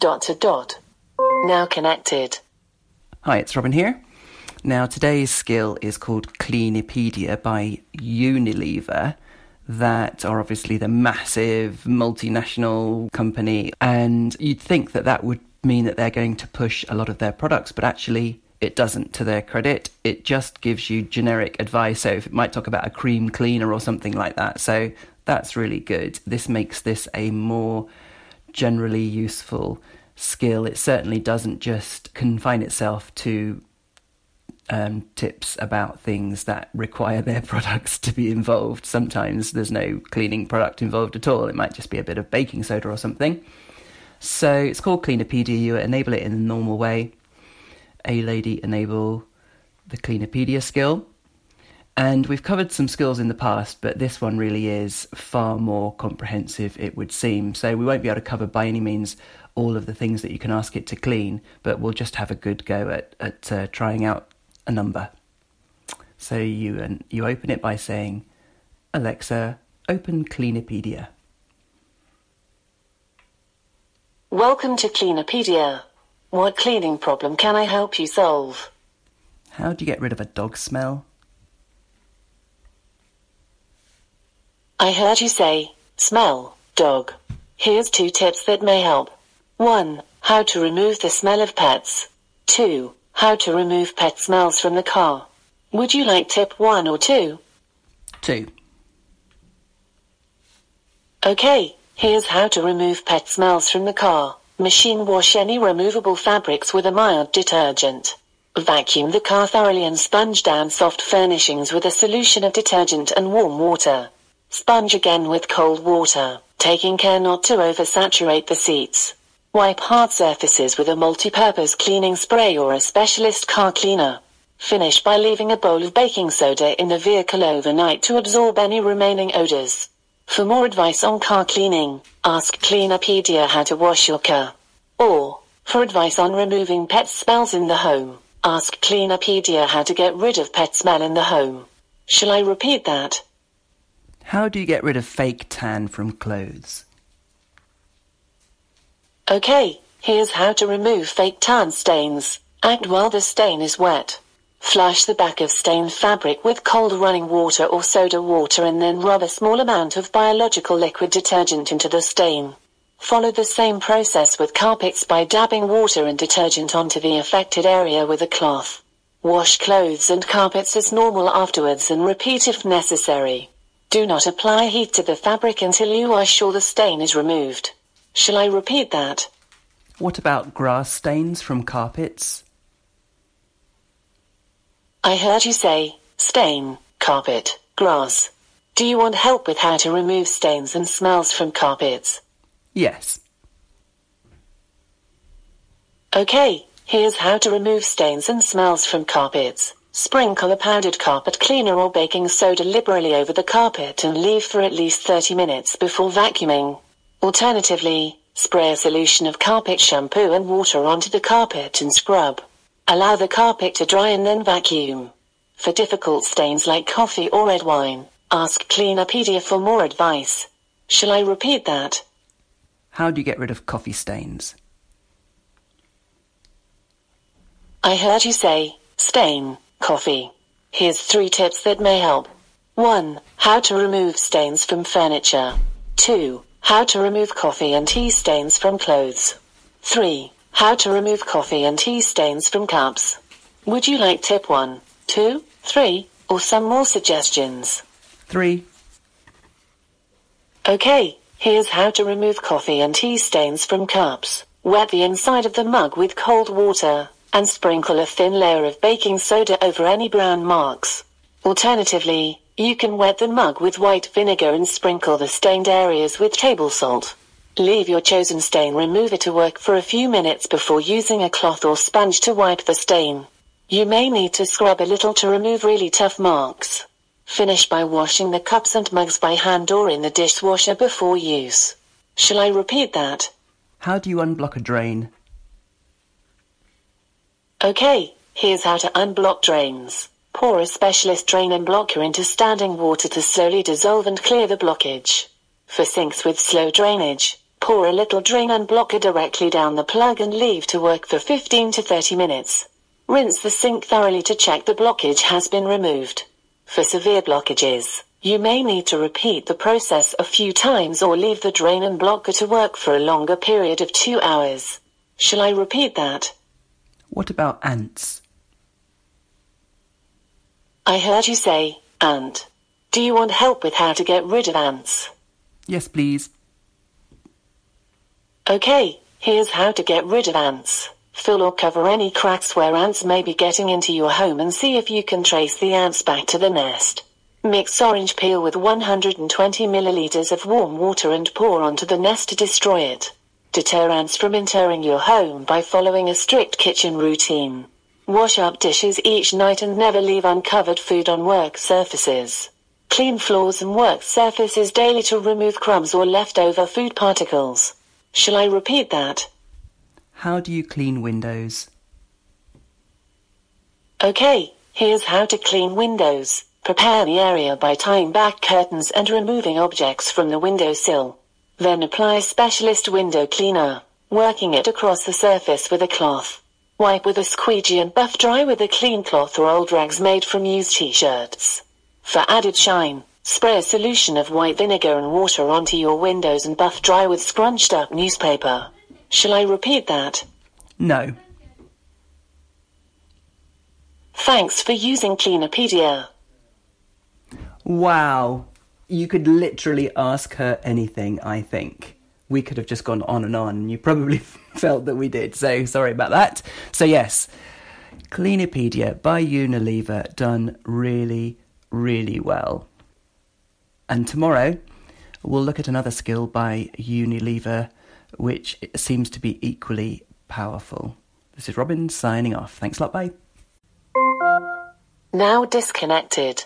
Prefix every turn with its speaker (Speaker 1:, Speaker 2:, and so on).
Speaker 1: Dot to dot. Now connected.
Speaker 2: Hi, it's Robin here. Now, today's skill is called Cleanipedia by Unilever, that are obviously the massive multinational company. And you'd think that that would mean that they're going to push a lot of their products, but actually, it doesn't to their credit. It just gives you generic advice. So, it might talk about a cream cleaner or something like that. So, that's really good. This makes this a more generally useful skill. It certainly doesn't just confine itself to um, tips about things that require their products to be involved. Sometimes there's no cleaning product involved at all. It might just be a bit of baking soda or something. So it's called Cleanipedia. You enable it in the normal way. A lady enable the Cleanipedia skill. And we've covered some skills in the past, but this one really is far more comprehensive, it would seem. So we won't be able to cover by any means all of the things that you can ask it to clean, but we'll just have a good go at, at uh, trying out a number. So you and you open it by saying, Alexa, open Cleanipedia.
Speaker 1: Welcome to Cleanipedia. What cleaning problem can I help you solve?
Speaker 2: How do you get rid of a dog smell?
Speaker 1: I heard you say, smell, dog. Here's two tips that may help. 1. How to remove the smell of pets. 2. How to remove pet smells from the car. Would you like tip 1 or 2?
Speaker 2: 2.
Speaker 1: Okay, here's how to remove pet smells from the car. Machine wash any removable fabrics with a mild detergent. Vacuum the car thoroughly and sponge down soft furnishings with a solution of detergent and warm water. Sponge again with cold water, taking care not to oversaturate the seats. Wipe hard surfaces with a multi-purpose cleaning spray or a specialist car cleaner. Finish by leaving a bowl of baking soda in the vehicle overnight to absorb any remaining odors. For more advice on car cleaning, ask Cleanipedia how to wash your car. Or, for advice on removing pet smells in the home, ask Cleanipedia how to get rid of pet smell in the home. Shall I repeat that?
Speaker 2: How do you get rid of fake tan from clothes?
Speaker 1: Okay, here's how to remove fake tan stains. Act while the stain is wet. Flush the back of stained fabric with cold running water or soda water and then rub a small amount of biological liquid detergent into the stain. Follow the same process with carpets by dabbing water and detergent onto the affected area with a cloth. Wash clothes and carpets as normal afterwards and repeat if necessary. Do not apply heat to the fabric until you are sure the stain is removed. Shall I repeat that?
Speaker 2: What about grass stains from carpets?
Speaker 1: I heard you say, stain, carpet, grass. Do you want help with how to remove stains and smells from carpets?
Speaker 2: Yes.
Speaker 1: Okay, here's how to remove stains and smells from carpets. Sprinkle a powdered carpet cleaner or baking soda liberally over the carpet and leave for at least 30 minutes before vacuuming. Alternatively, spray a solution of carpet shampoo and water onto the carpet and scrub. Allow the carpet to dry and then vacuum. For difficult stains like coffee or red wine, ask Cleanipedia for more advice. Shall I repeat that?
Speaker 2: How do you get rid of coffee stains?
Speaker 1: I heard you say, stain, coffee. Here's three tips that may help. 1. How to remove stains from furniture. 2. How to remove coffee and tea stains from clothes. 3. How to remove coffee and tea stains from cups. Would you like tip 1, 2, 3, or some more suggestions?
Speaker 2: 3.
Speaker 1: Okay, here's how to remove coffee and tea stains from cups. Wet the inside of the mug with cold water, and sprinkle a thin layer of baking soda over any brown marks. Alternatively, you can wet the mug with white vinegar and sprinkle the stained areas with table salt. Leave your chosen stain remover to work for a few minutes before using a cloth or sponge to wipe the stain. You may need to scrub a little to remove really tough marks. Finish by washing the cups and mugs by hand or in the dishwasher before use. Shall I repeat that?
Speaker 2: How do you unblock a drain?
Speaker 1: Okay, here's how to unblock drains. Pour a specialist drain unblocker into standing water to slowly dissolve and clear the blockage. For sinks with slow drainage, Pour a little drain unblocker directly down the plug and leave to work for 15 to 30 minutes. Rinse the sink thoroughly to check the blockage has been removed. For severe blockages, you may need to repeat the process a few times or leave the drain unblocker to work for a longer period of two hours. Shall I repeat that?
Speaker 2: What about ants?
Speaker 1: I heard you say, ant. Do you want help with how to get rid of ants?
Speaker 2: Yes, please.
Speaker 1: Okay, here's how to get rid of ants. Fill or cover any cracks where ants may be getting into your home and see if you can trace the ants back to the nest. Mix orange peel with 120 milliliters of warm water and pour onto the nest to destroy it. Deter ants from entering your home by following a strict kitchen routine. Wash up dishes each night and never leave uncovered food on work surfaces. Clean floors and work surfaces daily to remove crumbs or leftover food particles. Shall I repeat that?
Speaker 2: How do you clean windows?
Speaker 1: Okay, here's how to clean windows. Prepare the area by tying back curtains and removing objects from the windowsill. Then apply a specialist window cleaner, working it across the surface with a cloth. Wipe with a squeegee and buff dry with a clean cloth or old rags made from used t-shirts. For added shine, Spray a solution of white vinegar and water onto your windows and buff dry with scrunched up newspaper. Shall I repeat that?
Speaker 2: No.
Speaker 1: Thanks for using Cleanipedia.
Speaker 2: Wow. You could literally ask her anything, I think. We could have just gone on and on, and you probably felt that we did, so sorry about that. So, yes, Cleanerpedia by Unilever done really, really well. And tomorrow, we'll look at another skill by Unilever, which seems to be equally powerful. This is Robin signing off. Thanks a lot. Bye.
Speaker 1: Now disconnected.